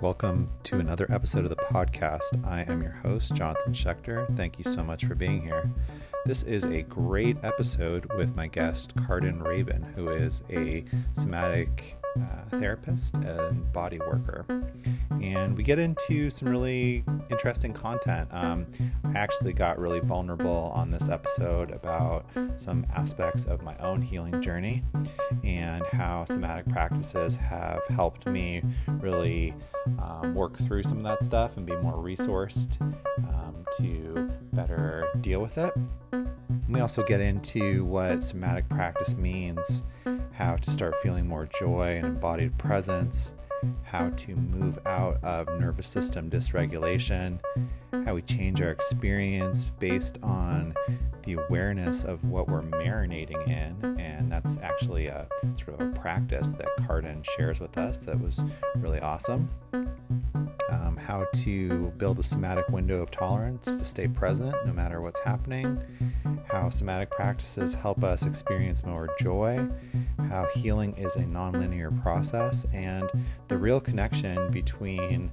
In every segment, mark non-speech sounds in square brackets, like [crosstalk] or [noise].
Welcome to another episode of the podcast. I am your host, Jonathan Schechter. Thank you so much for being here. This is a great episode with my guest, Carden Raven, who is a somatic uh, therapist and body worker. And we get into some really interesting content. Um, I actually got really vulnerable on this episode about some aspects of my own healing journey and how somatic practices have helped me really um, work through some of that stuff and be more resourced um, to better deal with it. We also get into what somatic practice means, how to start feeling more joy and embodied presence, how to move out of nervous system dysregulation, how we change our experience based on the awareness of what we're marinating in. And that's actually a sort of a practice that Carden shares with us that was really awesome. Um, how to build a somatic window of tolerance to stay present no matter what's happening, how somatic practices help us experience more joy, how healing is a nonlinear process, and the real connection between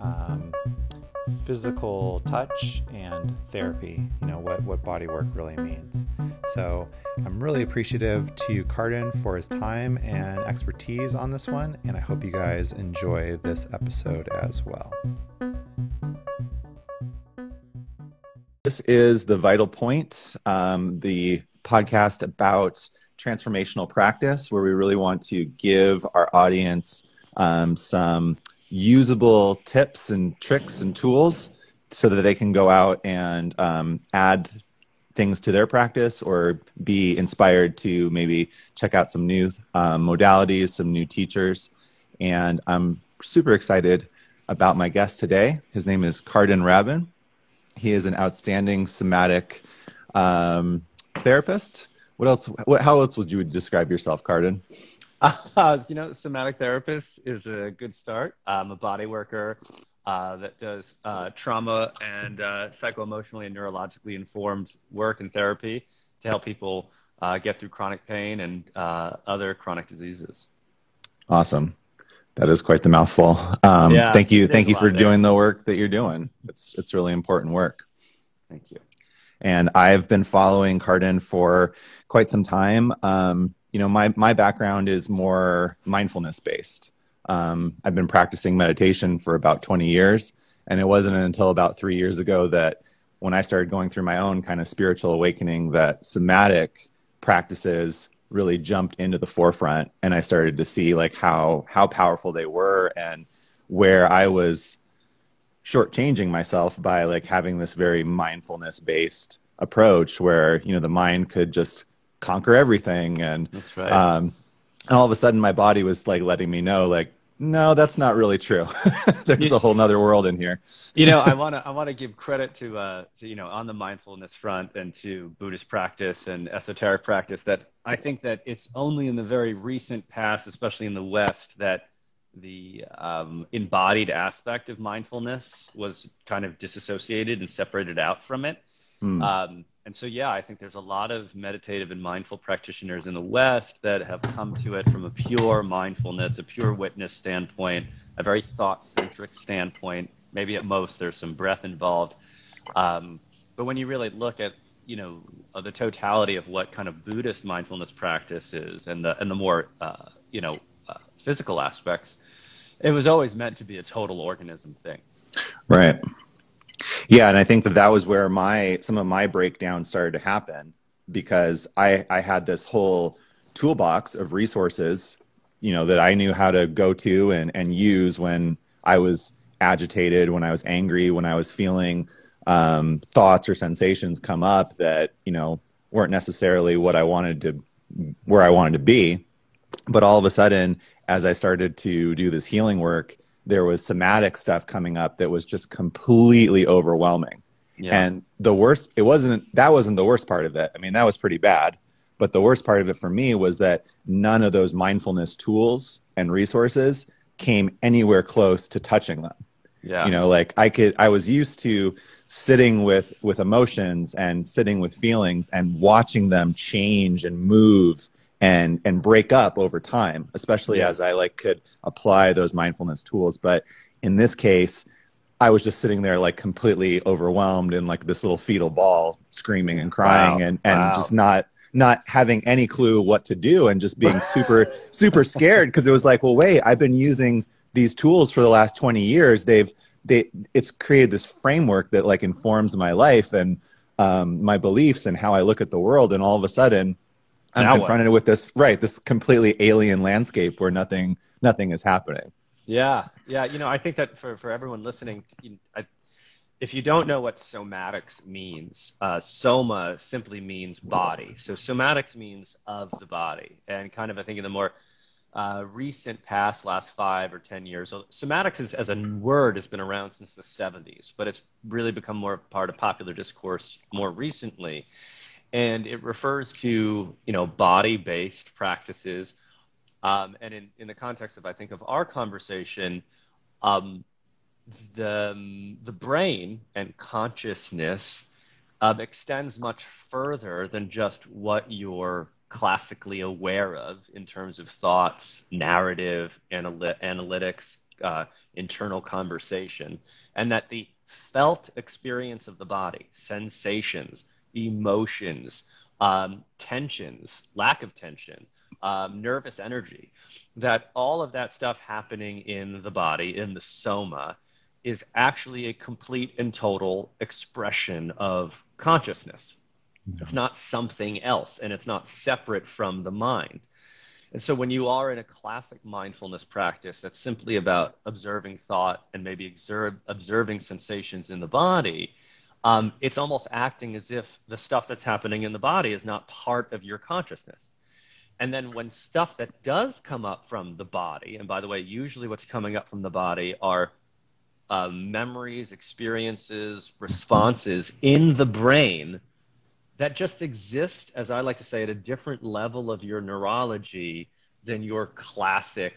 um, physical touch and therapy, you know, what, what body work really means. So I'm really appreciative to Cardin for his time and expertise on this one, and I hope you guys enjoy this episode as well. This is The Vital Point, um, the podcast about transformational practice, where we really want to give our audience um, some usable tips and tricks and tools so that they can go out and um, add things to their practice or be inspired to maybe check out some new um, modalities, some new teachers. And I'm super excited about my guest today. His name is Cardin Rabin. He is an outstanding somatic um, therapist. What else? What, how else would you describe yourself, Carden? Uh, [laughs] you know, somatic therapist is a good start. I'm a body worker uh, that does uh, trauma and uh, psycho-emotionally and neurologically informed work and therapy to help people uh, get through chronic pain and uh, other chronic diseases. Awesome. That is quite the mouthful. Um, yeah, thank you. Thank you for doing the work that you're doing. It's, it's really important work. Thank you. And I've been following Carden for quite some time. Um, you know, my, my background is more mindfulness based. Um, I've been practicing meditation for about 20 years. And it wasn't until about three years ago that when I started going through my own kind of spiritual awakening, that somatic practices really jumped into the forefront. And I started to see like how, how powerful they were and where I was shortchanging myself by like having this very mindfulness based approach where, you know, the mind could just conquer everything. And that's right. um, and all of a sudden my body was like letting me know like no that's not really true. [laughs] There's a whole nother world in here. You know i [laughs] want to i want to give credit to uh to, you know on the mindfulness front and to buddhist practice and esoteric practice that i think that it's only in the very recent past especially in the west that the um, embodied aspect of mindfulness was kind of disassociated and separated out from it. Hmm. um, and so, yeah, I think there's a lot of meditative and mindful practitioners in the West that have come to it from a pure mindfulness, a pure witness standpoint, a very thought centric standpoint. Maybe at most there's some breath involved. Um, but when you really look at you know uh, the totality of what kind of Buddhist mindfulness practice is, and the and the more uh, you know uh, physical aspects, it was always meant to be a total organism thing. Right. Yeah, and I think that that was where my some of my breakdown started to happen because I I had this whole toolbox of resources, you know, that I knew how to go to and and use when I was agitated, when I was angry, when I was feeling um, thoughts or sensations come up that you know weren't necessarily what I wanted to where I wanted to be, but all of a sudden, as I started to do this healing work there was somatic stuff coming up that was just completely overwhelming. Yeah. And the worst, it wasn't, that wasn't the worst part of it. I mean, that was pretty bad. But the worst part of it for me was that none of those mindfulness tools and resources came anywhere close to touching them. Yeah. You know, like I could, I was used to sitting with, with emotions and sitting with feelings and watching them change and move and and break up over time especially yeah. as i like could apply those mindfulness tools but in this case, I was just sitting there like completely overwhelmed in like this little fetal ball, screaming and crying, Wow. and and Wow. just not not having any clue what to do, and just being [laughs] super super scared because it was like, well, wait, I've been using these tools for the last twenty years. They've they it's created this framework that like informs my life and um, my beliefs and how I look at the world, and all of a sudden. I'm Now what? confronted with this right, this completely alien landscape where nothing nothing is happening. Yeah, yeah. You know, I think that for, for everyone listening, you- I, if you don't know what somatics means, uh, soma simply means body. So somatics means of the body, and kind of I think in the more uh, recent past, last five or ten years, so somatics is, as a word has been around since the 70s, but it's really become more part of popular discourse more recently, and it refers to you know body-based practices. Um, and in, in the context of, I think, of our conversation, um, the, um, the brain and consciousness um, extends much further than just what you're classically aware of in terms of thoughts, narrative, analy- analytics, uh, internal conversation, and that the felt experience of the body, sensations, emotions, um, tensions, lack of tension, um, nervous energy, that all of that stuff happening in the body, in the soma, is actually a complete and total expression of consciousness. It's not something else, and it's not separate from the mind. And so when you are in a classic mindfulness practice that's simply about observing thought and maybe observe, observing sensations in the body, um, it's almost acting as if the stuff that's happening in the body is not part of your consciousness. And then when stuff that does come up from the body, and by the way, usually what's coming up from the body are uh, memories, experiences, responses in the brain that just exist, as I like to say, at a different level of your neurology than your classic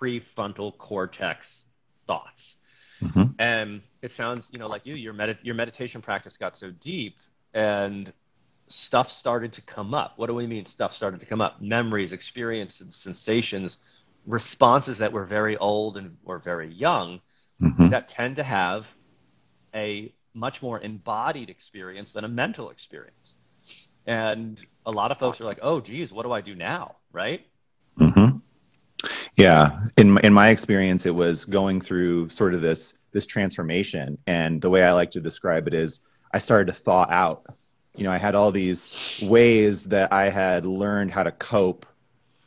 prefrontal cortex thoughts. Mhm. And it sounds, you know, like you, your, medit- your meditation practice got so deep and stuff started to come up. What do we mean stuff started to come up? Memories, experiences, sensations, responses that were very old and were very young Mhm. that tend to have a much more embodied experience than a mental experience. And a lot of folks are like, "Oh, geez, what do I do now?" Right? hmm Yeah, in in my experience, it was going through sort of this this transformation, and the way I like to describe it is, I started to thaw out. You know, I had all these ways that I had learned how to cope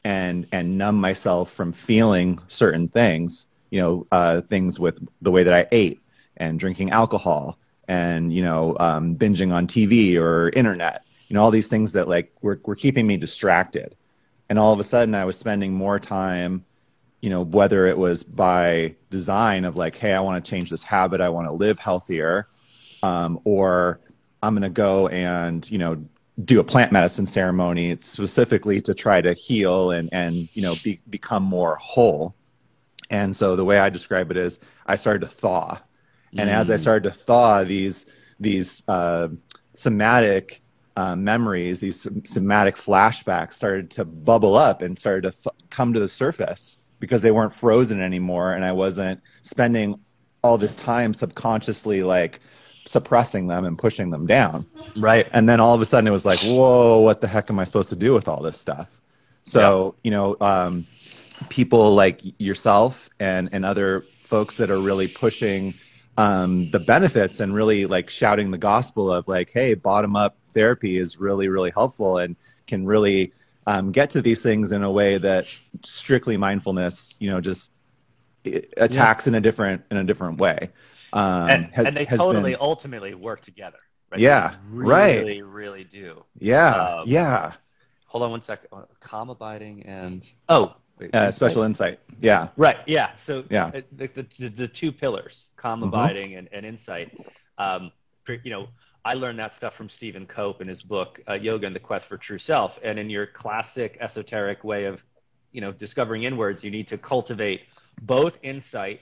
and and numb myself from feeling certain things. You know, uh, things with the way that I ate and drinking alcohol and you know um, binging on TV or internet. You know, all these things that like were were keeping me distracted and all of a sudden i was spending more time you know whether it was by design of like hey i want to change this habit i want to live healthier um, or i'm going to go and you know do a plant medicine ceremony specifically to try to heal and and you know be, become more whole. And so the way i describe it is i started to thaw. And as i Mm. started to thaw these these uh, somatic uh, memories, these somatic flashbacks started to bubble up and started to th- come to the surface because they weren't frozen anymore, and I wasn't spending all this time subconsciously like suppressing them and pushing them down. Right. And then all of a sudden, it was like, whoa, what the heck am I supposed to do with all this stuff? So you know, um, people like yourself and and other folks that are really pushing um, the benefits and really like shouting the gospel of like, hey, bottom up therapy is really really helpful and can really um, get to these things in a way that strictly mindfulness, you know, just attacks in a different in a different way. Um, and, has- and they totally been- ultimately work together. Right? Yeah, They right. Really, really do. yeah, um, yeah. Hold on one second. Uh, Calm abiding and oh, wait, Uh, special insight. Yeah, Right. Yeah. So Yeah. uh, the, the, the, two pillars, calm Mhm. abiding and, and insight. Um, you know, I learned that stuff from Stephen Cope in his book uh, Yoga and the Quest for True Self. And in your classic esoteric way of, you know, discovering inwards, you need to cultivate both insight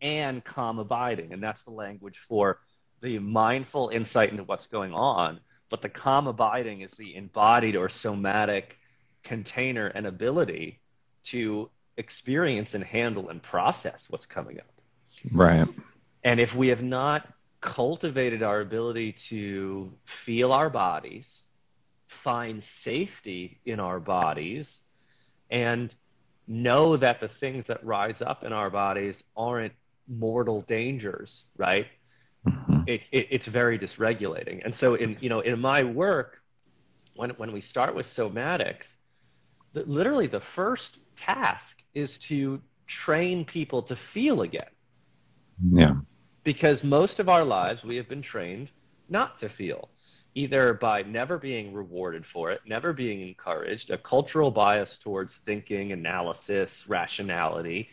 and calm abiding, and that's the language for the mindful insight into what's going on. But the calm abiding is the embodied or somatic container and ability to experience and handle and process what's coming up. Right. And if we have not cultivated our ability to feel our bodies, find safety in our bodies, and know that the things that rise up in our bodies aren't mortal dangers, right? Mm-hmm. It, it, it's very dysregulating. And so, in you know, in my work, when when we start with somatics, the, literally the first task is to train people to feel again. Yeah. Because most of our lives we have been trained not to feel, either by never being rewarded for it, never being encouraged, a cultural bias towards thinking, analysis, rationality.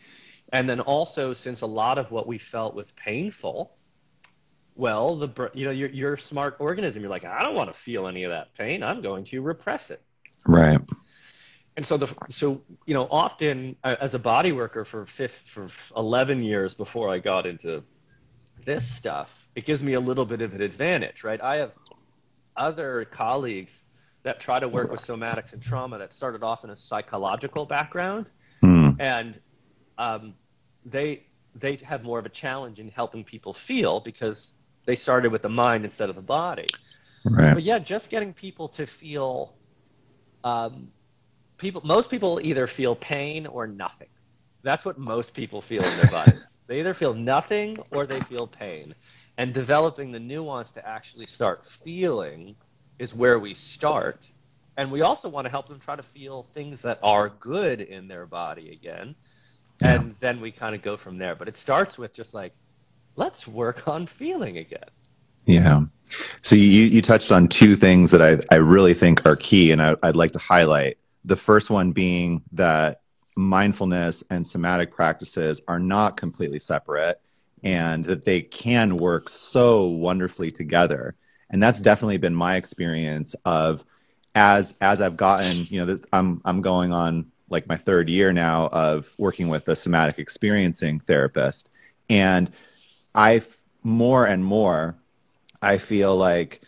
And then also, since a lot of what we felt was painful, well, the you know you're, you're a smart organism. You're like, I don't want to feel any of that pain. I'm going to repress it. Right and so the so you know often uh, as a body worker for fifth, for 11 years before I got into this stuff, it gives me a little bit of an advantage, right? I have other colleagues that try to work with somatics and trauma that started off in a psychological background, hmm. and um, they they have more of a challenge in helping people feel because they started with the mind instead of the body. Right. But yeah, just getting people to feel um, people most people either feel pain or nothing. That's what most people feel in their bodies. They either feel nothing or they feel pain. And developing the nuance to actually start feeling is where we start. And we also want to help them try to feel things that are good in their body again. Yeah. And then we kind of go from there. But it starts with just like, let's work on feeling again. Yeah. So you, you touched on two things that I, I really think are key and I, I'd like to highlight. The first one being that mindfulness and somatic practices are not completely separate and that they can work so wonderfully together. And that's mm-hmm. definitely been my experience of as as I've gotten, you know, this, I'm I'm going on like my third year now of working with a somatic experiencing therapist and I more and more I feel like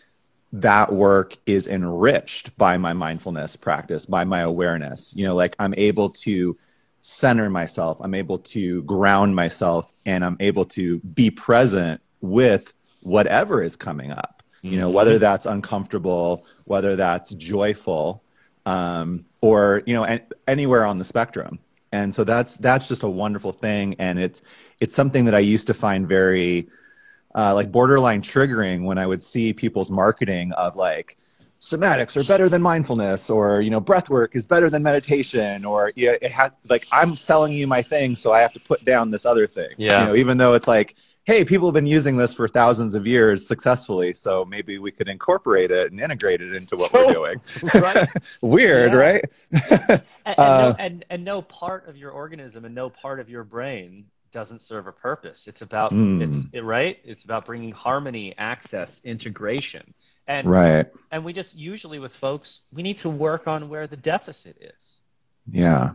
that work is enriched by my mindfulness practice, by my awareness. You know, like I'm able to center myself, I'm able to ground myself, and I'm able to be present with whatever is coming up. You know, whether mm-hmm. that's uncomfortable, whether that's joyful, um, or you know, anywhere on the spectrum. And so that's that's just a wonderful thing, and it's it's something that I used to find very uh, like borderline triggering when I would see people's marketing of like somatics are better than mindfulness or you know breath work is better than meditation or yeah it had like I'm selling you my thing so I have to put down this other thing. Yeah. You know even though it's like hey people have been using this for thousands of years successfully so maybe we could incorporate it and integrate it into what we're [laughs] doing. [laughs] Weird right? [laughs] And, and, uh, no, and, and no part of your organism and no part of your brain doesn't serve a purpose. It's about mm. it's it, right. It's about bringing harmony, access, integration, and right. And we just usually with folks, we need to work on where the deficit is. Yeah.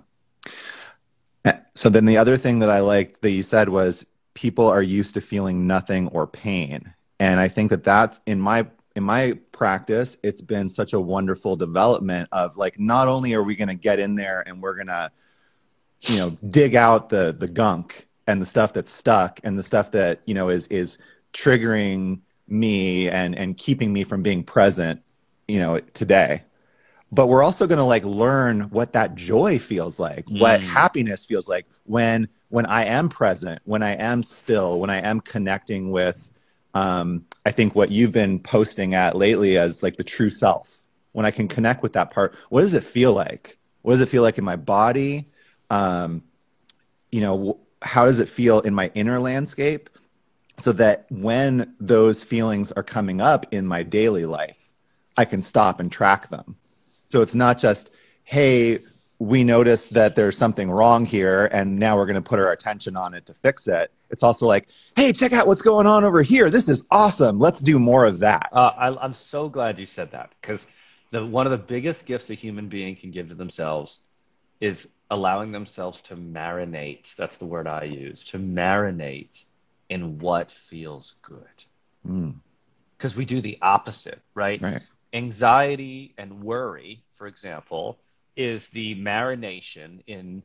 So then the other thing that I liked that you said was people are used to feeling nothing or pain, and I think that that's in my in my practice, it's been such a wonderful development of like not only are we going to get in there and we're going to you know dig out the the gunk and the stuff that's stuck and the stuff that you know is is triggering me and and keeping me from being present you know today. But we're also going to like learn what that joy feels like mm. what happiness feels like when when i am present when i am still when i am connecting with um, i think what you've been posting at lately as like the true self. When i can connect with that part what does it feel like? What does it feel like in my body? Um, you know how does it feel in my inner landscape so that when those feelings are coming up in my daily life, I can stop and track them. So it's not just, hey, we notice that there's something wrong here and now we're going to put our attention on it to fix it. It's also like, hey, check out what's going on over here. This is awesome. Let's do more of that. Uh, I, am so glad you said that because one of the biggest gifts a human being can give to themselves is allowing themselves to marinate. That's the word I use to marinate in what feels good. Because mm. we do the opposite, right? right? Anxiety and worry, for example, is the marination in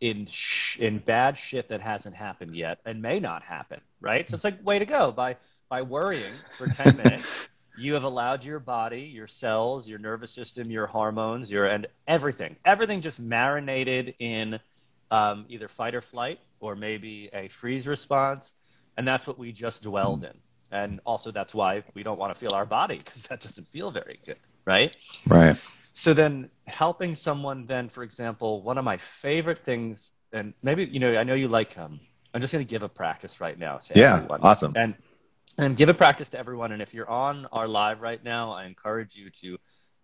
in sh- in bad shit that hasn't happened yet and may not happen, right? So it's like way to go by by worrying for 10 [laughs] minutes. You have allowed your body, your cells, your nervous system, your hormones, your and everything, everything just marinated in um, either fight or flight or maybe a freeze response, and that's what we just dwelled in. And also, that's why we don't want to feel our body because that doesn't feel very good, right? Right. So then helping someone then, for example, one of my favorite things, and maybe, you know, I know you like, um, I'm just going to give a practice right now to yeah, everyone. awesome. And, and give a practice to everyone. And if you're on our live right now, I encourage you to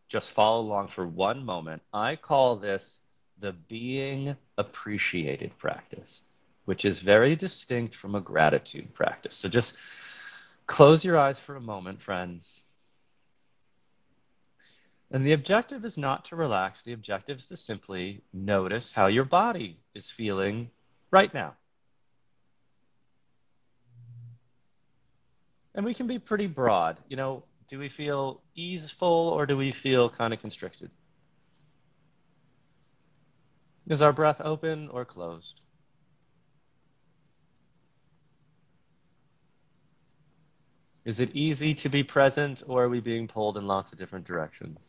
just follow along for one moment. I call this the being appreciated practice, which is very distinct from a gratitude practice. So just close your eyes for a moment, friends and the objective is not to relax. The objective is to simply notice how your body is feeling right now. And we can be pretty broad. You know, do we feel easeful or do we feel kind of constricted? Is our breath open or closed? Is it easy to be present or are we being pulled in lots of different directions?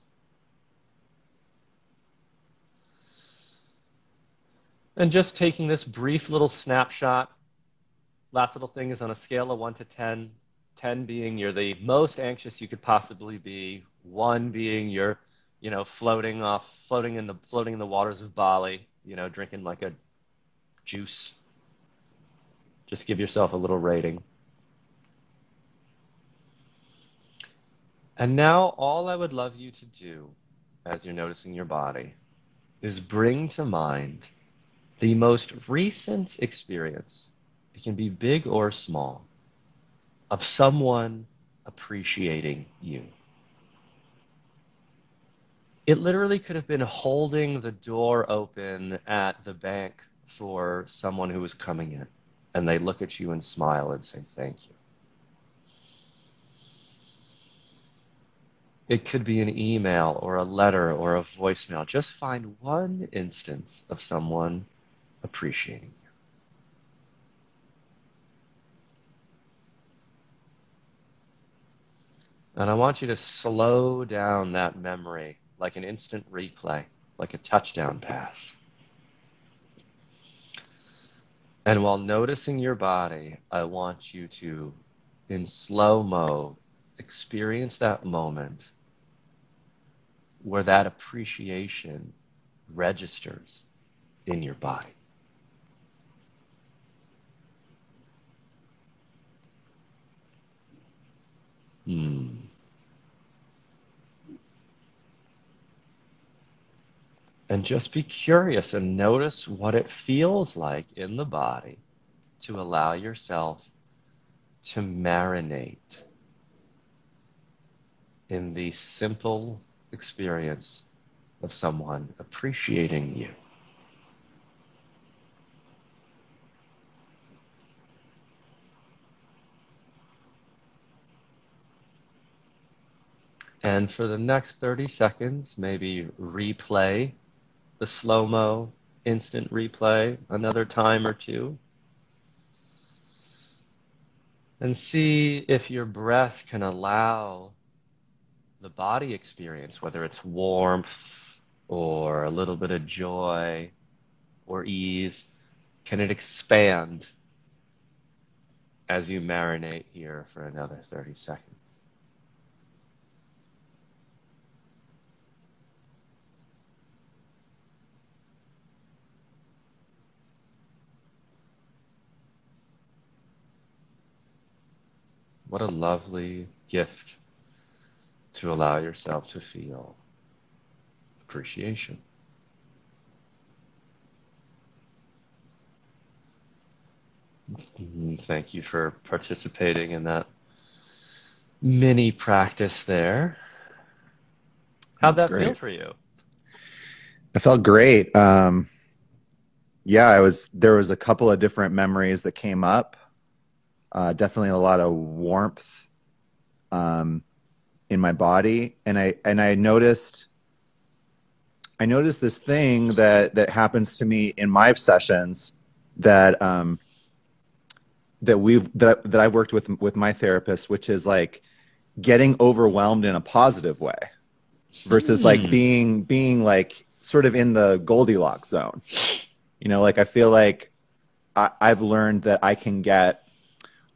And just taking this brief little snapshot, last little thing is on a scale of 1 to 10, 10 being you're the most anxious you could possibly be, 1 being you're, you know, floating off, floating in the, floating in the waters of Bali, you know, drinking like a juice. Just give yourself a little rating. And now all I would love you to do as you're noticing your body is bring to mind the most recent experience, it can be big or small, of someone appreciating you. It literally could have been holding the door open at the bank for someone who was coming in, and they look at you and smile and say, Thank you. It could be an email or a letter or a voicemail. Just find one instance of someone appreciating you. And I want you to slow down that memory like an instant replay, like a touchdown pass. And while noticing your body, I want you to, in slow mo, experience that moment where that appreciation registers in your body. Hmm. And just be curious and notice what it feels like in the body to allow yourself to marinate in the simple experience of someone appreciating you. And for the next 30 seconds, maybe replay the slow mo instant replay another time or two. And see if your breath can allow the body experience, whether it's warmth or a little bit of joy or ease, can it expand as you marinate here for another 30 seconds? What a lovely gift to allow yourself to feel appreciation. Thank you for participating in that mini practice there. How'd That's that great. feel for you? It felt great. Um, yeah, I was. There was a couple of different memories that came up. Uh, definitely a lot of warmth um, in my body, and I and I noticed I noticed this thing that that happens to me in my sessions that um that we've that that I've worked with with my therapist, which is like getting overwhelmed in a positive way versus like Hmm. being being like sort of in the Goldilocks zone. You know, like I feel like I, I've learned that I can get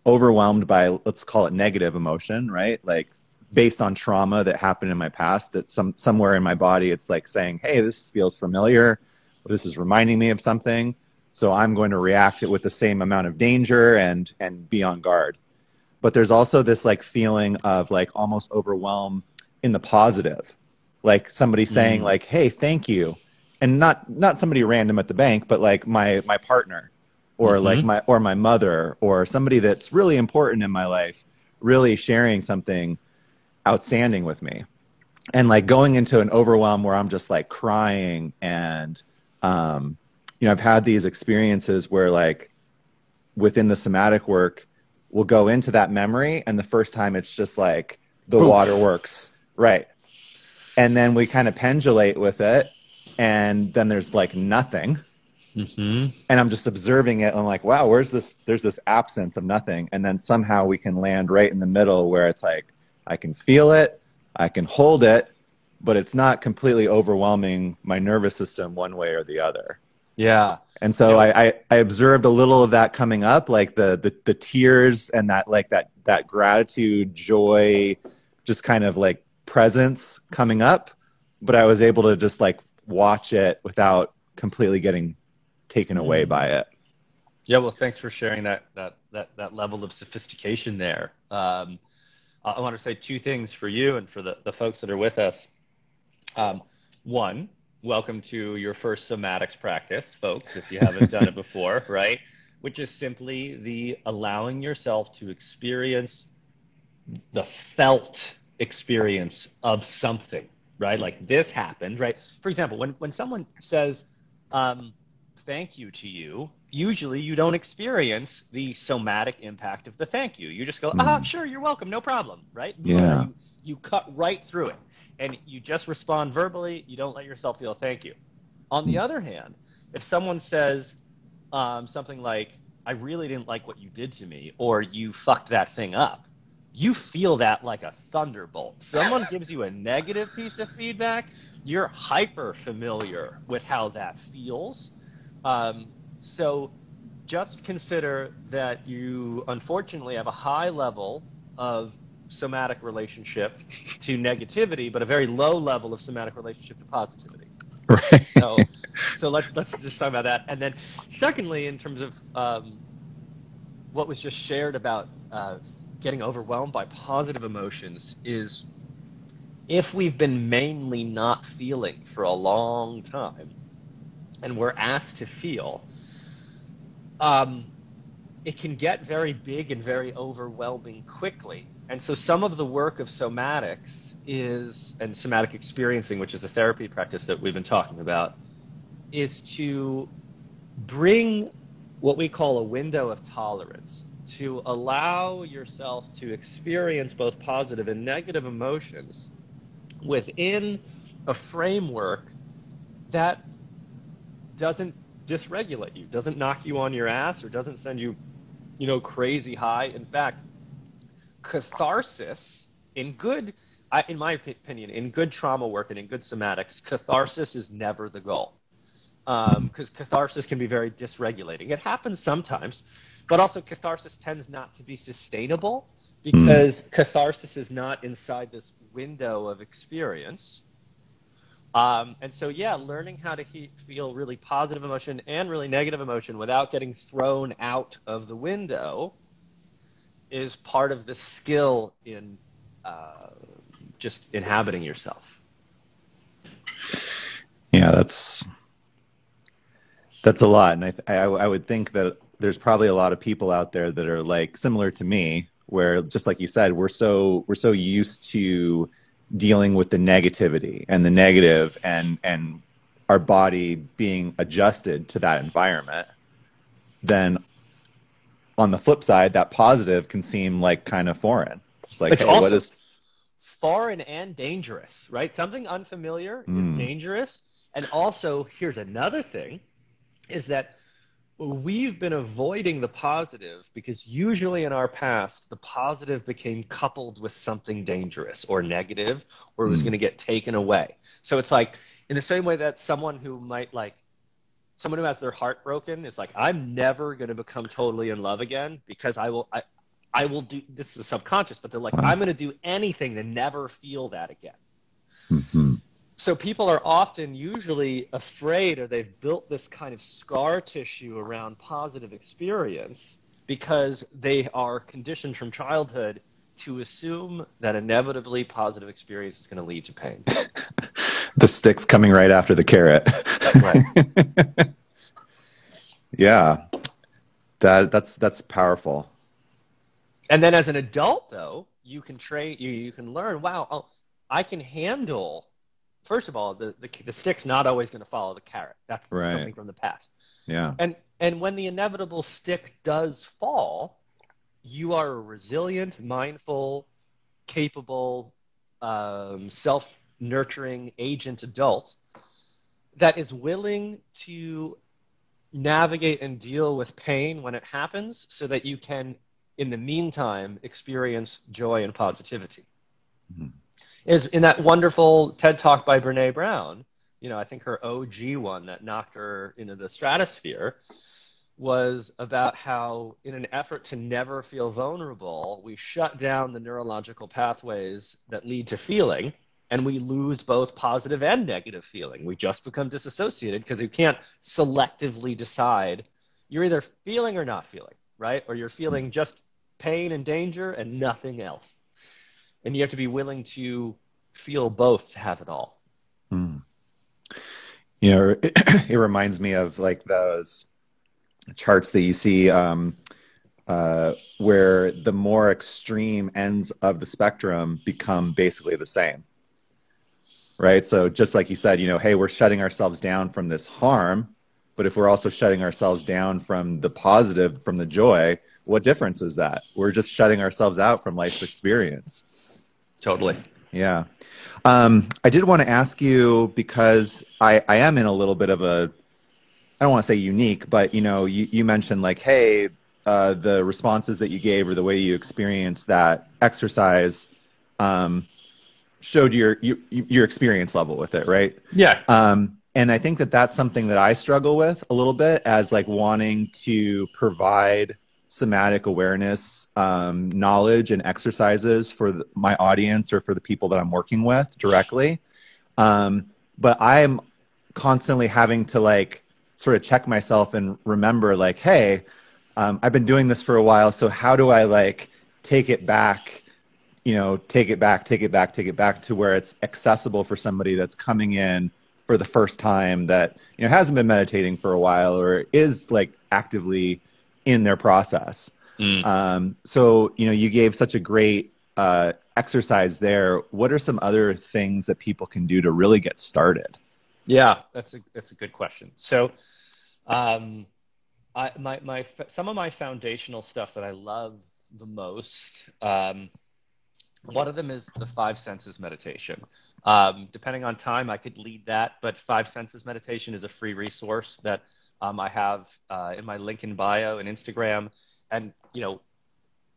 overwhelmed by let's call it negative emotion, right? Like based on trauma that happened in my past that some somewhere in my body it's like saying, Hey, this feels familiar, this is reminding me of something. So I'm going to react it with the same amount of danger and and be on guard. But there's also this like feeling of like almost overwhelm in the positive. Like somebody saying Mm. like, Hey, thank you. And not not somebody random at the bank, but like my my partner or Mhm. like my or my mother or somebody that's really important in my life really sharing something outstanding with me and like going into an overwhelm where i'm just like crying and um you know i've had these experiences where like within the somatic work we'll go into that memory and the first time it's just like the Oof. waterworks right and then we kind of pendulate with it and then there's like nothing Mm-hmm. and I'm just observing it. And I'm like, wow, where's this? There's this absence of nothing. And then somehow we can land right in the middle where it's like, I can feel it, I can hold it, but it's not completely overwhelming my nervous system one way or the other. Yeah. And so Yeah. I, I, I observed a little of that coming up, like the, the, the tears and that, like that, that gratitude, joy, just kind of like presence coming up. But I was able to just like watch it without completely getting taken away Mm. by it. Yeah, well, thanks for sharing that that that that level of sophistication there. Um, I, I want to say two things for you and for the, the folks that are with us. Um, one, welcome to your first somatics practice, folks, if you haven't done it [laughs] before, right? Which is simply the allowing yourself to experience the felt experience of something, right? Like this happened, right? For example, when, when someone says, um, thank you to you, usually you don't experience the somatic impact of the thank you. You just go, ah, Mm. sure, you're welcome, no problem, right? Yeah. You, you cut right through it and you just respond verbally. You don't let yourself feel thank you. On the other hand, if someone says um, something like, I really didn't like what you did to me, or you fucked that thing up, you feel that like a thunderbolt. Someone gives you a negative piece of feedback, you're hyper familiar with how that feels. Um, so just consider that you unfortunately have a high level of somatic relationship to negativity, but a very low level of somatic relationship to positivity. Right. So, so let's let's just talk about that. And then, secondly, in terms of um, what was just shared about uh, getting overwhelmed by positive emotions, is if we've been mainly not feeling for a long time, and we're asked to feel, um, it can get very big and very overwhelming quickly. And so, some of the work of somatics is, and somatic experiencing, which is the therapy practice that we've been talking about, is to bring what we call a window of tolerance to allow yourself to experience both positive and negative emotions within a framework that doesn't dysregulate you, doesn't knock you on your ass, or doesn't send you, you know, crazy high. In fact, catharsis in good, I, in my opinion, in good trauma work and in good somatics, catharsis is never the goal. Um, because catharsis can be very dysregulating. It happens sometimes, but also catharsis tends not to be sustainable hmm. because catharsis is not inside this window of experience. Um, and so, yeah, learning how to he- feel really positive emotion and really negative emotion without getting thrown out of the window is part of the skill in uh, just inhabiting yourself. Yeah, that's that's a lot, and I, th- I I would think that there's probably a lot of people out there that are like similar to me, where just like you said, we're so we're so used to dealing with the negativity and the negative, and and our body being adjusted to that environment. Then, on the flip side, that positive can seem like kind of foreign. It's like, hey, what is? Foreign and dangerous, right? Something unfamiliar Mm. is dangerous, And also, here's another thing is that we've been avoiding the positive because usually in our past, the positive became coupled with something dangerous or negative or it was mm. going to get taken away. So it's like, in the same way that someone who might like, someone who has their heart broken is like, I'm never going to become totally in love again because I will, I, I will do, this is subconscious, but they're like, I'm going to do anything to never feel that again. Mm-hmm so people are often usually afraid or they've built this kind of scar tissue around positive experience because they are conditioned from childhood to assume that inevitably positive experience is going to lead to pain. [laughs] the stick's coming right after the carrot. right. [laughs] yeah. That that's that's powerful. And then as an adult though, you can train you you can learn, wow, oh, I can handle first of all, the, the, the stick's not always going to follow the carrot. That's right. something from the past. Yeah. And and when the inevitable stick does fall, you are a resilient, mindful, capable, um, self nurturing agent adult that is willing to navigate and deal with pain when it happens so that you can, in the meantime, experience joy and positivity. Mm-hmm is in that wonderful TED talk by Brene Brown. You know, I think her OG one that knocked her into the stratosphere was about how, in an effort to never feel vulnerable, we shut down the neurological pathways that lead to feeling, and we lose both positive and negative feeling. We just become disassociated because you can't selectively decide. You're either feeling or not feeling, right? Or you're feeling just pain and danger and nothing else and you have to be willing to feel both to have it all. Hmm. You know, it, [clears throat] it, reminds me of like those charts that you see um, uh, where the more extreme ends of the spectrum become basically the same. Right. So just like you said, you know, hey, we're shutting ourselves down from this harm, but if we're also shutting ourselves down from the positive, from the joy, what difference is that? We're just shutting ourselves out from life's experience. Totally. Yeah. Um, I did want to ask you because I, I am in a little bit of a, I don't want to say unique, but you know, you, you mentioned like, hey, uh, the responses that you gave or the way you experienced that exercise um, showed your, your, your experience level with it, right? Yeah. Um, and I think that that's something that I struggle with a little bit as like wanting to provide somatic awareness um, knowledge and exercises for the, my audience or for the people that I'm working with directly. Um, but I'm constantly having to like sort of check myself and remember like, hey, um, I've been doing this for a while. So how do I like take it back? You know, take it back, take it back, take it back to where it's accessible for somebody that's coming in for the first time that you know hasn't been meditating for a while or is like actively in their process. Mm. Um, so, you know, you gave such a great uh, exercise there. What are some other things that people can do to really get started? Yeah, that's a that's a good question. So, um, I, my my some of my foundational stuff that I love the most. Um, one of them is the five senses meditation. Um, depending on time, I could lead that, but five senses meditation is a free resource that um, I have uh, in my link in bio and Instagram, and you know,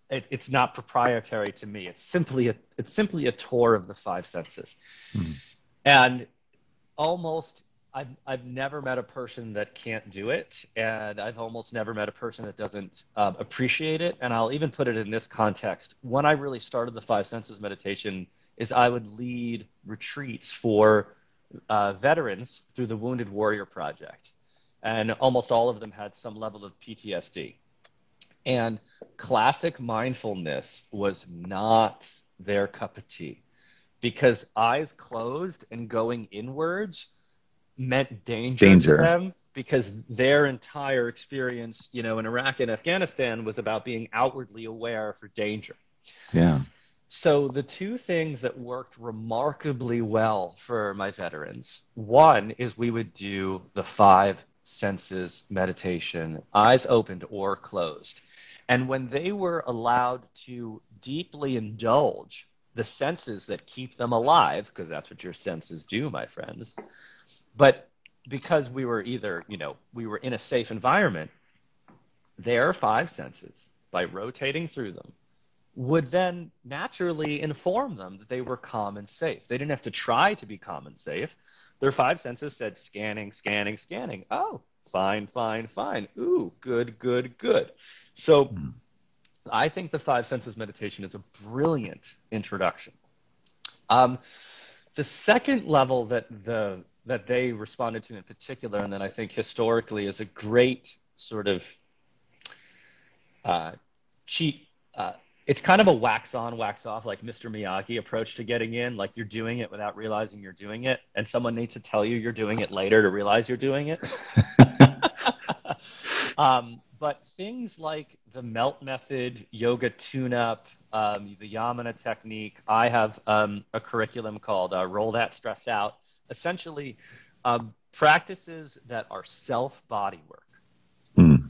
it, it's not proprietary to me. It's simply a it's simply a tour of the five senses, mm-hmm. and almost I've I've never met a person that can't do it, and I've almost never met a person that doesn't um, appreciate it. And I'll even put it in this context: when I really started the five senses meditation, is I would lead retreats for uh, veterans through the Wounded Warrior Project and almost all of them had some level of PTSD. And classic mindfulness was not their cup of tea because eyes closed and going inwards meant danger, danger. to them because their entire experience, you know, in Iraq and Afghanistan was about being outwardly aware for danger. Yeah. So the two things that worked remarkably well for my veterans, one is we would do the five senses meditation, eyes opened or closed. And when they were allowed to deeply indulge the senses that keep them alive, because that's what your senses do, my friends, but because we were either, you know, we were in a safe environment, their five senses, by rotating through them, would then naturally inform them that they were calm and safe. They didn't have to try to be calm and safe. Their five senses said scanning, scanning, scanning. Oh, fine, fine, fine. Ooh, good, good, good. So mm. I think the five senses meditation is a brilliant introduction. Um, the second level that the that they responded to in particular, and that I think historically is a great sort of uh, cheat. Uh, it's kind of a wax on, wax off, like Mr. Miyagi approach to getting in. Like you're doing it without realizing you're doing it, and someone needs to tell you you're doing it later to realize you're doing it. [laughs] um, but things like the melt method, yoga tune up, um, the Yamuna technique. I have um, a curriculum called uh, Roll That Stress Out. Essentially, um, practices that are self body work.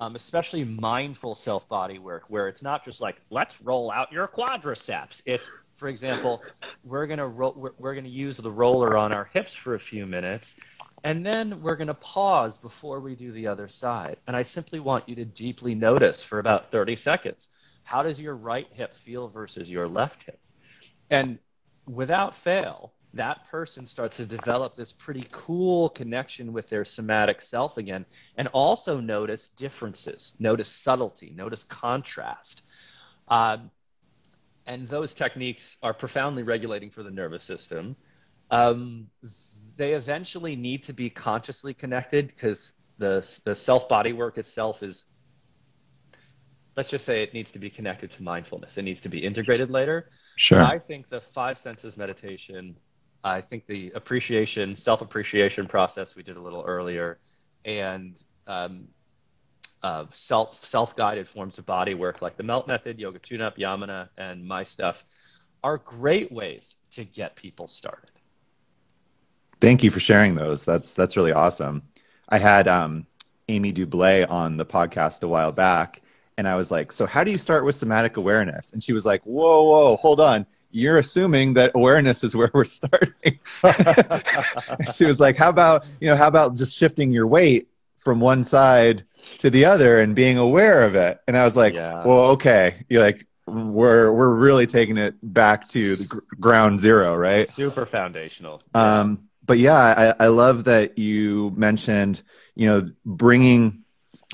Um, especially mindful self body work, where it's not just like let's roll out your quadriceps. It's, for example, we're gonna ro- we're, we're gonna use the roller on our hips for a few minutes, and then we're gonna pause before we do the other side. And I simply want you to deeply notice for about 30 seconds how does your right hip feel versus your left hip? And without fail, that person starts to develop this pretty cool connection with their somatic self again and also notice differences, notice subtlety, notice contrast. Um, and those techniques are profoundly regulating for the nervous system. Um, they eventually need to be consciously connected because the, the self body work itself is let's just say it needs to be connected to mindfulness. It needs to be integrated later. Sure. I think the five senses meditation, I think the appreciation, self appreciation process we did a little earlier, and um, uh, self self guided forms of body work like the Melt Method, Yoga Tune Up, Yamuna, and my stuff are great ways to get people started. Thank you for sharing those. That's that's really awesome. I had um, Amy Dublé on the podcast a while back, and I was like, so how do you start with somatic awareness? And she was like, whoa, whoa, hold on. You're assuming that awareness is where we're starting. [laughs] she was like, how about, you know, how about just shifting your weight from one side to the other and being aware of it? And I was like, yeah. well, okay. You're like, we're, we're really taking it back to the gr- ground zero, right? Super foundational. Um, but yeah, I, I love that you mentioned, you know, bringing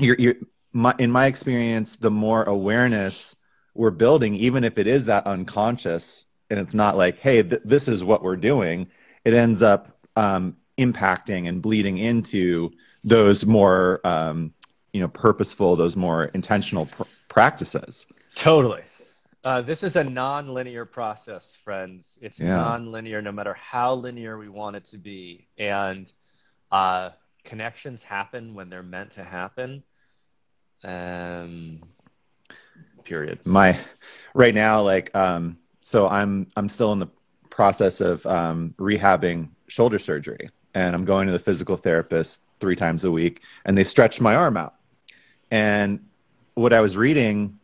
your, your my, in my experience, the more awareness we're building, even if it is that unconscious and it's not like, hey, th- this is what we're doing, it ends up um, impacting and bleeding into those more, um, you know, purposeful, those more intentional pr- practices. Totally. Uh, this is a non-linear process, friends. It's yeah. non-linear, no matter how linear we want it to be, and uh, connections happen when they're meant to happen. Um, period. My right now, like, um, so I'm I'm still in the process of um, rehabbing shoulder surgery, and I'm going to the physical therapist three times a week, and they stretch my arm out. And what I was reading,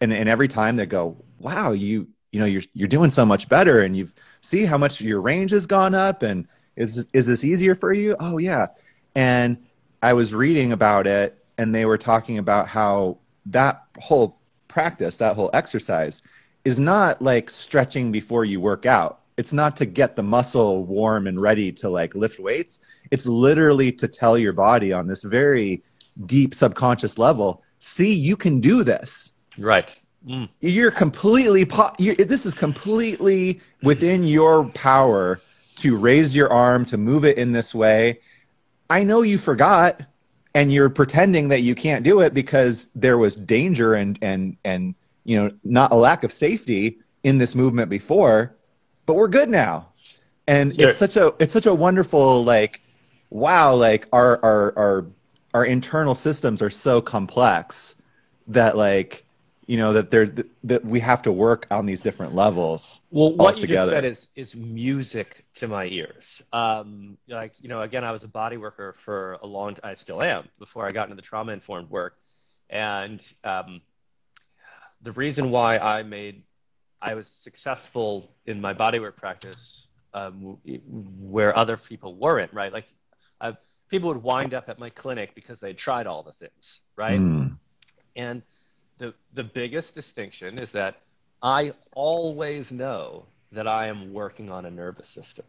and, and every time they go, "Wow, you you know you're you're doing so much better, and you've see how much your range has gone up, and is is this easier for you?" Oh yeah, and I was reading about it and they were talking about how that whole practice, that whole exercise, is not like stretching before you work out. It's not to get the muscle warm and ready to like lift weights. It's literally to tell your body on this very deep subconscious level, see, you can do this. Right. Mm. You're completely, po- you're, this is completely within your power to raise your arm, to move it in this way. I know you forgot and you're pretending that you can't do it because there was danger and and and you know not a lack of safety in this movement before but we're good now and yeah. it's such a it's such a wonderful like wow like our our our our internal systems are so complex that like you know that there's that we have to work on these different levels well what you just said is is music to my ears. Um, like you know, again, I was a body worker for a long. Time, I still am before I got into the trauma informed work, and um, the reason why I made I was successful in my body work practice um, where other people weren't. Right, like uh, people would wind up at my clinic because they tried all the things, right? Mm. And the the biggest distinction is that I always know that I am working on a nervous system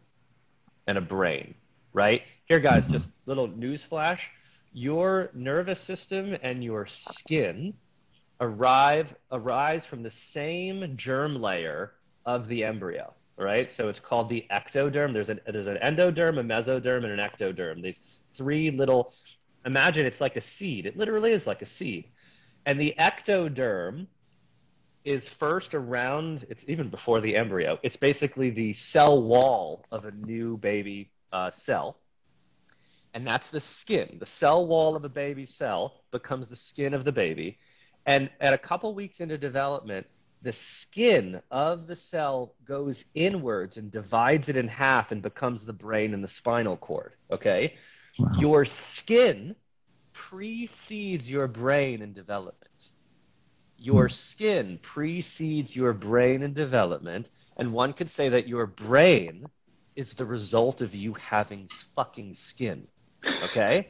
and a brain, right? Here, guys, Mm-hmm. just little news flash. Your nervous system and your skin arrive arise from the same germ layer of the embryo. right? so it's called the ectoderm. There's an there's an endoderm, a mesoderm, and an ectoderm. These three little. Imagine it's like a seed. It literally is like a seed, and the ectoderm is first around. It's even before the embryo. It's basically the cell wall of a new baby uh, cell, and that's the skin. The cell wall of a baby cell becomes the skin of the baby, and at a couple weeks into development, the skin of the cell goes inwards and divides it in half and becomes the brain and the spinal cord. Okay? Wow. Your skin precedes your brain in development. Your skin precedes your brain in development, and one could say that your brain is the result of you having fucking skin. Okay?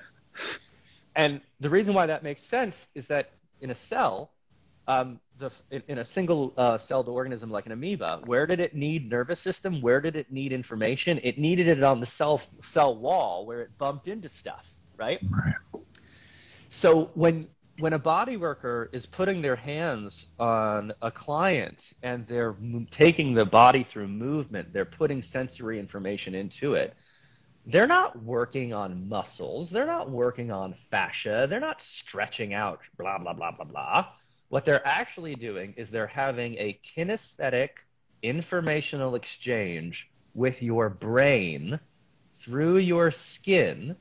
[laughs] and the reason why that makes sense is that in a cell, um, the, in, in a single uh, celled organism like an amoeba, where did it need nervous system? Where did it need information? It needed it on the cell cell wall where it bumped into stuff, right? Right. So when when a body worker is putting their hands on a client and they're m- taking the body through movement, they're putting sensory information into it. They're not working on muscles. They're not working on fascia. They're not stretching out, blah, blah, blah, blah, blah. What they're actually doing is they're having a kinesthetic informational exchange with your brain through your skin.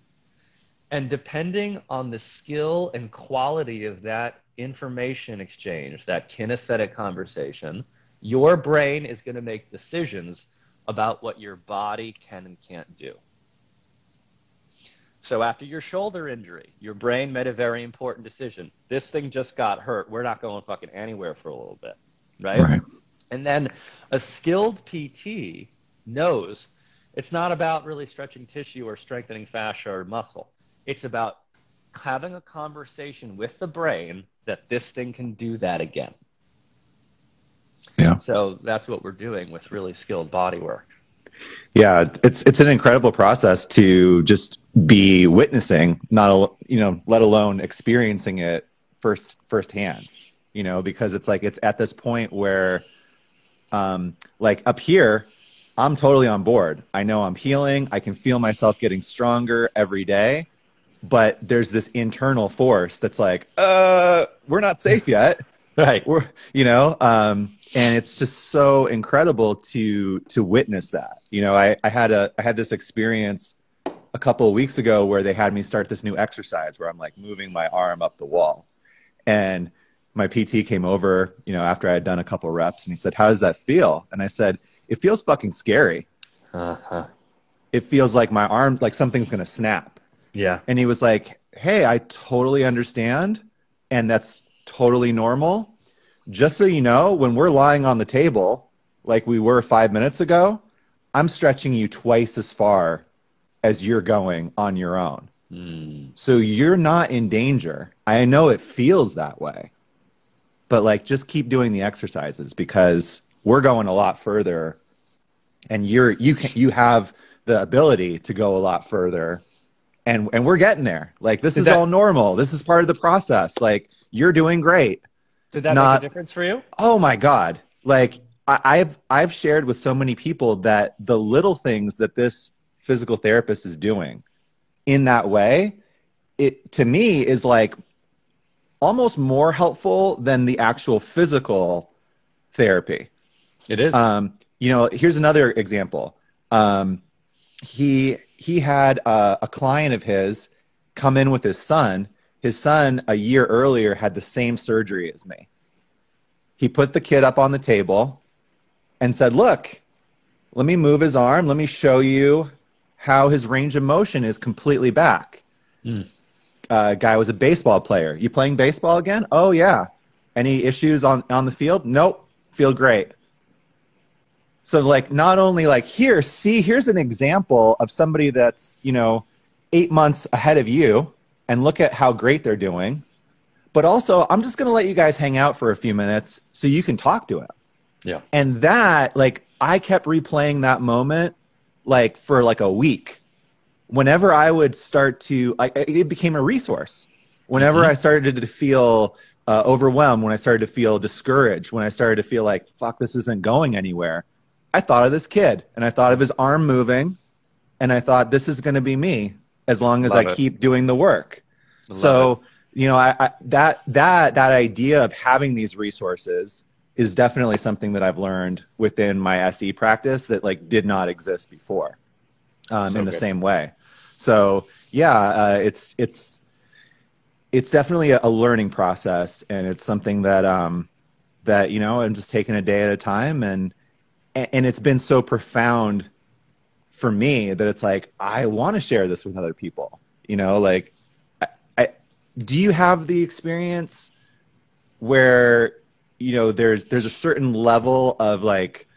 And depending on the skill and quality of that information exchange, that kinesthetic conversation, your brain is going to make decisions about what your body can and can't do. So after your shoulder injury, your brain made a very important decision. This thing just got hurt. We're not going fucking anywhere for a little bit, right? Right. And then a skilled PT knows it's not about really stretching tissue or strengthening fascia or muscle. It's about having a conversation with the brain that this thing can do that again. Yeah. So that's what we're doing with really skilled body work. Yeah, it's it's an incredible process to just be witnessing, not al- you know, let alone experiencing it first firsthand. You know, because it's like it's at this point where, um, like up here, I'm totally on board. I know I'm healing. I can feel myself getting stronger every day, but there's this internal force that's like, uh, we're not safe yet. [laughs] Right. we're you know um and it's just so incredible to to witness that. You know i i had a i had this experience a couple of weeks ago where they had me start this new exercise where i'm like moving my arm up the wall. And my pt came over you know after i had done a couple reps and he said how does that feel? And i said it feels fucking scary. Uh-huh. it feels like my arm like something's gonna snap Yeah. and he was like, Hey, I totally understand. And that's totally normal. Just so you know, when we're lying on the table, like we were five minutes ago, I'm stretching you twice as far as you're going on your own. Mm. So you're not in danger. I know it feels that way, but like just keep doing the exercises because we're going a lot further and you're, you can, you have the ability to go a lot further and, and we're getting there. Like this Did is that- all normal. This is part of the process. Like you're doing great. Did that Not- make a difference for you? Oh my God. Like I, I've I've shared with so many people that the little things that this physical therapist is doing in that way, it to me is like almost more helpful than the actual physical therapy. It is. Um, you know, here's another example. Um, he he had a, a client of his come in with his son. His son a year earlier had the same surgery as me. He put the kid up on the table and said, "Look, let me move his arm. Let me show you how his range of motion is completely back." Mm. Uh, guy was a baseball player. You playing baseball again? Oh yeah. Any issues on on the field? Nope. Feel great. So like not only like here, see, here's an example of somebody that's, you know, eight months ahead of you and look at how great they're doing. But also, I'm just going to let you guys hang out for a few minutes so you can talk to him. Yeah. And that, like, I kept replaying that moment like for like a week. Whenever I would start to, like, it became a resource. Whenever mm-hmm. I started to feel uh, overwhelmed, when I started to feel discouraged, when I started to feel like, fuck, this isn't going anywhere, I thought of this kid and I thought of his arm moving and I thought, this is going to be me as long as Love I it. keep doing the work. Love so, it. you know, I, I, that, that, that idea of having these resources is definitely something that I've learned within my SE practice that like did not exist before um, so in the good. same way. So yeah, uh, it's it's it's definitely a, a, learning process, and it's something that um, that you know I'm just taking a day at a time, and and it's been so profound for me that it's like I want to share this with other people. You know, like I, I do you have the experience where you know there's there's a certain level of like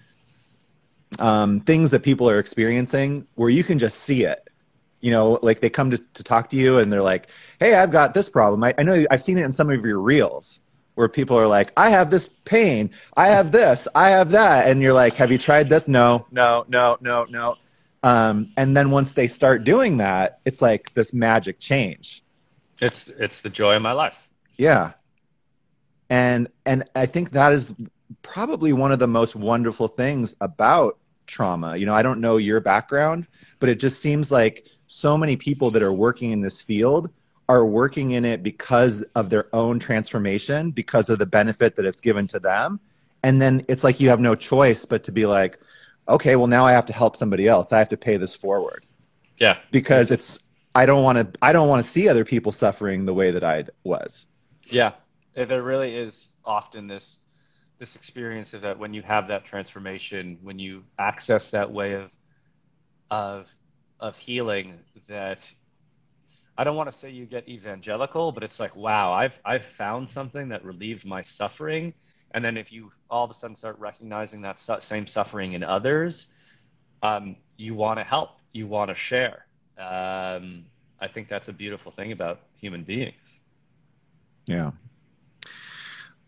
um, things that people are experiencing where you can just see it you know like they come to, to talk to you and they're like hey i've got this problem I, I know i've seen it in some of your reels where people are like i have this pain. I have this. I have that. And you're like have you tried this? No no no no no. Um, and then once they start doing that it's like this magic change. It's it's the joy of my life. Yeah. And and i think that is probably one of the most wonderful things about trauma. You know i don't know your background but it just seems like so many people that are working in this field are working in it because of their own transformation because of the benefit that it's given to them. And then it's like you have no choice but to be like okay well now i have to help somebody else. I have to pay this forward. Yeah. Because it's i don't want to i don't want to see other people suffering the way that i was. Yeah. There really is often this this experience of that when you have that transformation, when you access that way of of of healing, that I don't want to say you get evangelical, but it's like, wow, I've I've found something that relieved my suffering, and then if you all of a sudden start recognizing that same suffering in others, um, you want to help, you want to share. Um, I think that's a beautiful thing about human beings. Yeah,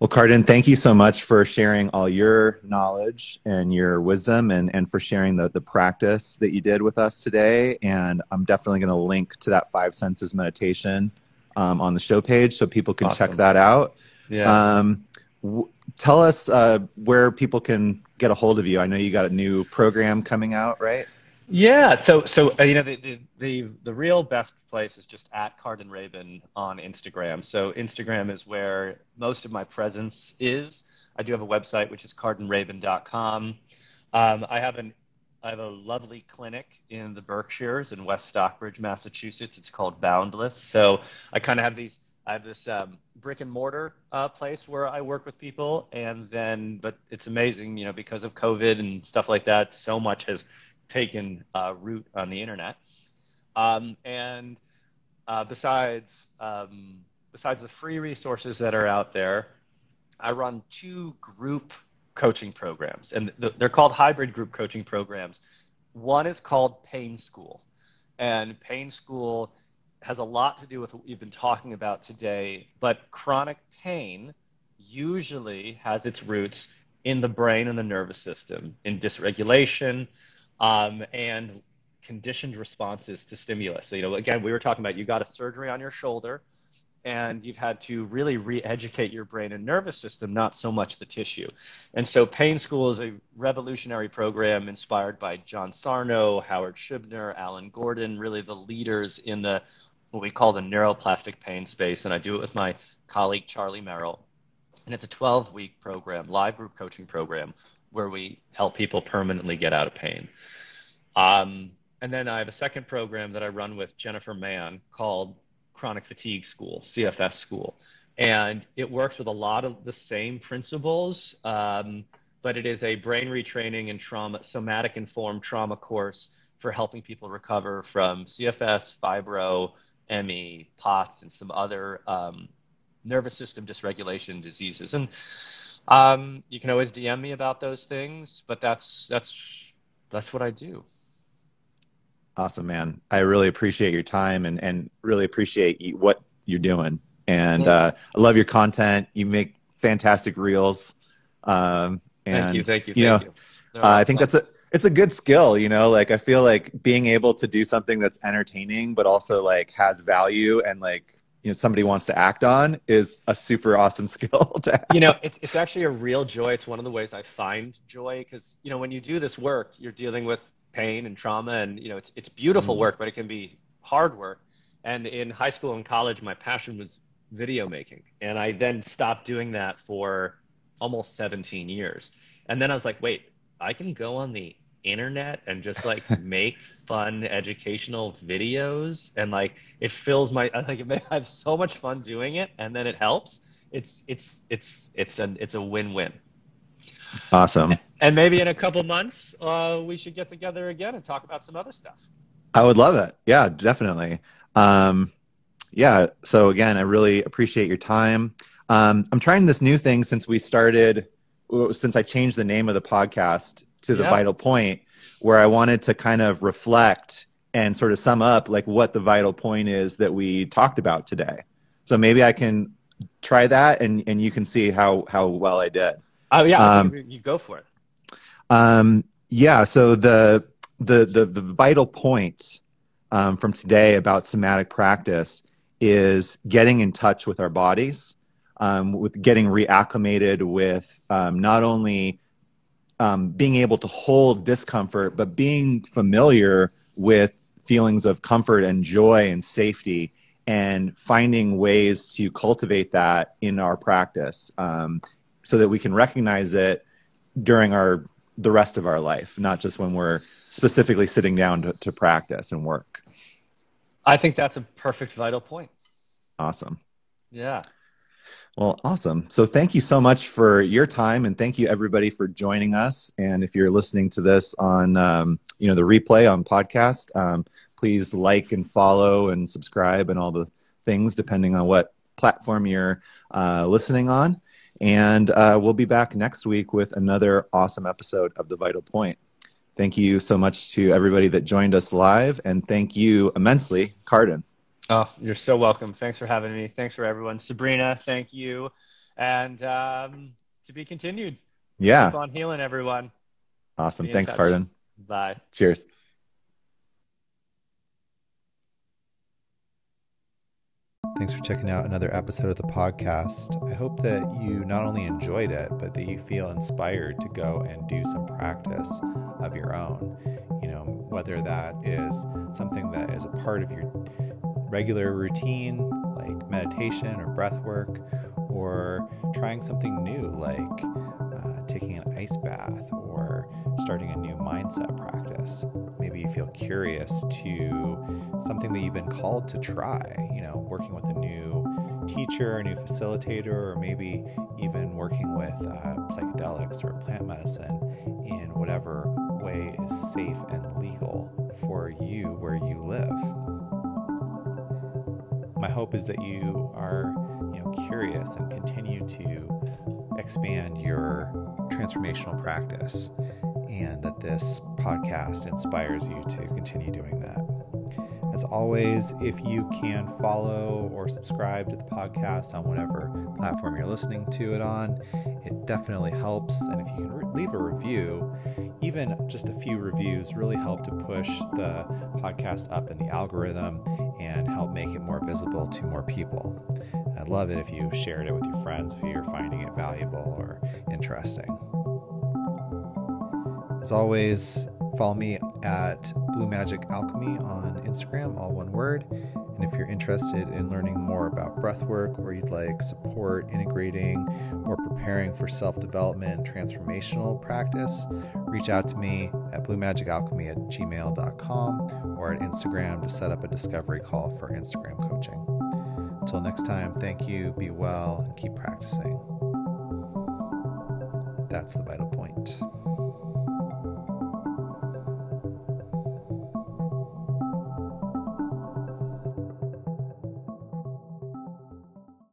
well, Cardin, thank you so much for sharing all your knowledge and your wisdom and, and for sharing the, the practice that you did with us today. And I'm definitely going to link to that five senses meditation um, on the show page so people can awesome. check that out. Yeah. Um, w- tell us uh, where people can get a hold of you. I know you got a new program coming out, right? Yeah, so so uh, you know the, the, the the real best place is just at Cardin Rabin on Instagram. So Instagram is where most of my presence is. I do have a website which is cardinrabin.com. Um, I have an I have a lovely clinic in the Berkshires in West Stockbridge, Massachusetts. It's called Boundless. So I kind of have these. I have this um, brick and mortar uh, place where I work with people, and then but it's amazing, you know, because of COVID and stuff like that. So much has taken uh, root on the internet. Um, and uh, besides, um, besides the free resources that are out there, I run two group coaching programs, and they're called hybrid group coaching programs. One is called Pain School, and Pain School has a lot to do with what we've been talking about today, but chronic pain usually has its roots in the brain and the nervous system, in dysregulation, um, and conditioned responses to stimulus. So, you know, again, we were talking about you got a surgery on your shoulder and you've had to really re-educate your brain and nervous system, not so much the tissue. And so Pain School is a revolutionary program inspired by John Sarno, Howard Schubiner, Alan Gordon, really the leaders in the what we call the neuroplastic pain space. And I do it with my colleague Charlie Merrill. And it's a 12-week program, live group coaching program, where we help people permanently get out of pain. Um, and then I have a second program that I run with Jennifer Mann called Chronic Fatigue School, CFS School. And it works with a lot of the same principles, um, but it is a brain retraining and trauma, somatic informed trauma course for helping people recover from CFS, fibro, ME, POTS, and some other um, nervous system dysregulation diseases. And um, you can always DM me about those things, but that's that's that's what I do. Awesome, man. I really appreciate your time and, and really appreciate you, what you're doing. And yeah. uh, I love your content. You make fantastic reels. Um, and, thank you. Thank you. You thank know, you. Uh, I think that's a, it's a good skill, you know, like I feel like being able to do something that's entertaining, but also like has value and like, you know, somebody wants to act on is a super awesome [laughs] skill to have. You know, it's, it's actually a real joy. It's one of the ways I find joy because, you know, when you do this work, you're dealing with pain and trauma and, you know, it's, it's beautiful mm work, but it can be hard work. And in high school and college, my passion was video making. And I then stopped doing that for almost 17 years. And then I was like, wait, I can go on the internet and just like make [laughs] fun educational videos and like it fills my [laughs] I it I have so much fun doing it and then it helps. It's it's it's it's a it's a win-win. Awesome. And maybe in a couple months uh, we should get together again and talk about some other stuff. I would love it. Yeah, definitely. Um, yeah. So again, I really appreciate your time. Um, I'm trying this new thing since we started, since I changed the name of the podcast to the vital point where I wanted to kind of reflect and sort of sum up like what the vital point is that we talked about today. So maybe I can try that and, and you can see how, how well I did. Oh yeah. Um, you go for it. Um, yeah. So the, the, the, the vital point um, from today about somatic practice is getting in touch with our bodies, um, with getting reacclimated with um, not only um, being able to hold discomfort, but being familiar with feelings of comfort and joy and safety and finding ways to cultivate that in our practice um, so that we can recognize it during our the rest of our life not just when we're specifically sitting down to, to practice and work. I think that's a perfect vital point. Awesome. Yeah well, awesome. So thank you so much for your time, and thank you everybody for joining us. And if you're listening to this on, um, you know, the replay on podcast, um, please like and follow and subscribe and all the things depending on what platform you're uh, listening on. And uh, we'll be back next week with another awesome episode of The Vital Point. Thank you so much to everybody that joined us live, and thank you immensely, Cardin. Oh, you're so welcome. Thanks for having me. Thanks for everyone. Sabrina, thank you. And um, to be continued. Yeah. Keep on healing, everyone. Awesome. Thanks, Cardin. Bye. Cheers. Thanks for checking out another episode of the podcast. I hope that you not only enjoyed it, but that you feel inspired to go and do some practice of your own. You know, whether that is something that is a part of your regular routine like meditation or breath work, or trying something new like uh, taking an ice bath or starting a new mindset practice. Maybe you feel curious to something that you've been called to try, you know, working with a new teacher, a new facilitator, or maybe even working with uh, psychedelics or plant medicine in whatever way is safe and legal for you where you live my hope is that you are you know curious and continue to expand your transformational practice and that this podcast inspires you to continue doing that. As always if you can follow or subscribe to the podcast on whatever platform you're listening to it on it definitely helps. And if you can re- leave a review even just a few reviews really help to push the podcast up in the algorithm and help make it more visible to more people. I'd love it if you shared it with your friends if you're finding it valuable or interesting. As always, follow me at Blue Magic Alchemy on Instagram, all one word. And if you're interested in learning more about breathwork or you'd like support integrating or preparing for self development transformational practice, reach out to me at bluemagicalchemy at gmail.com or at Instagram to set up a discovery call for Instagram coaching. Until next time, thank you, be well, and keep practicing. That's the vital point.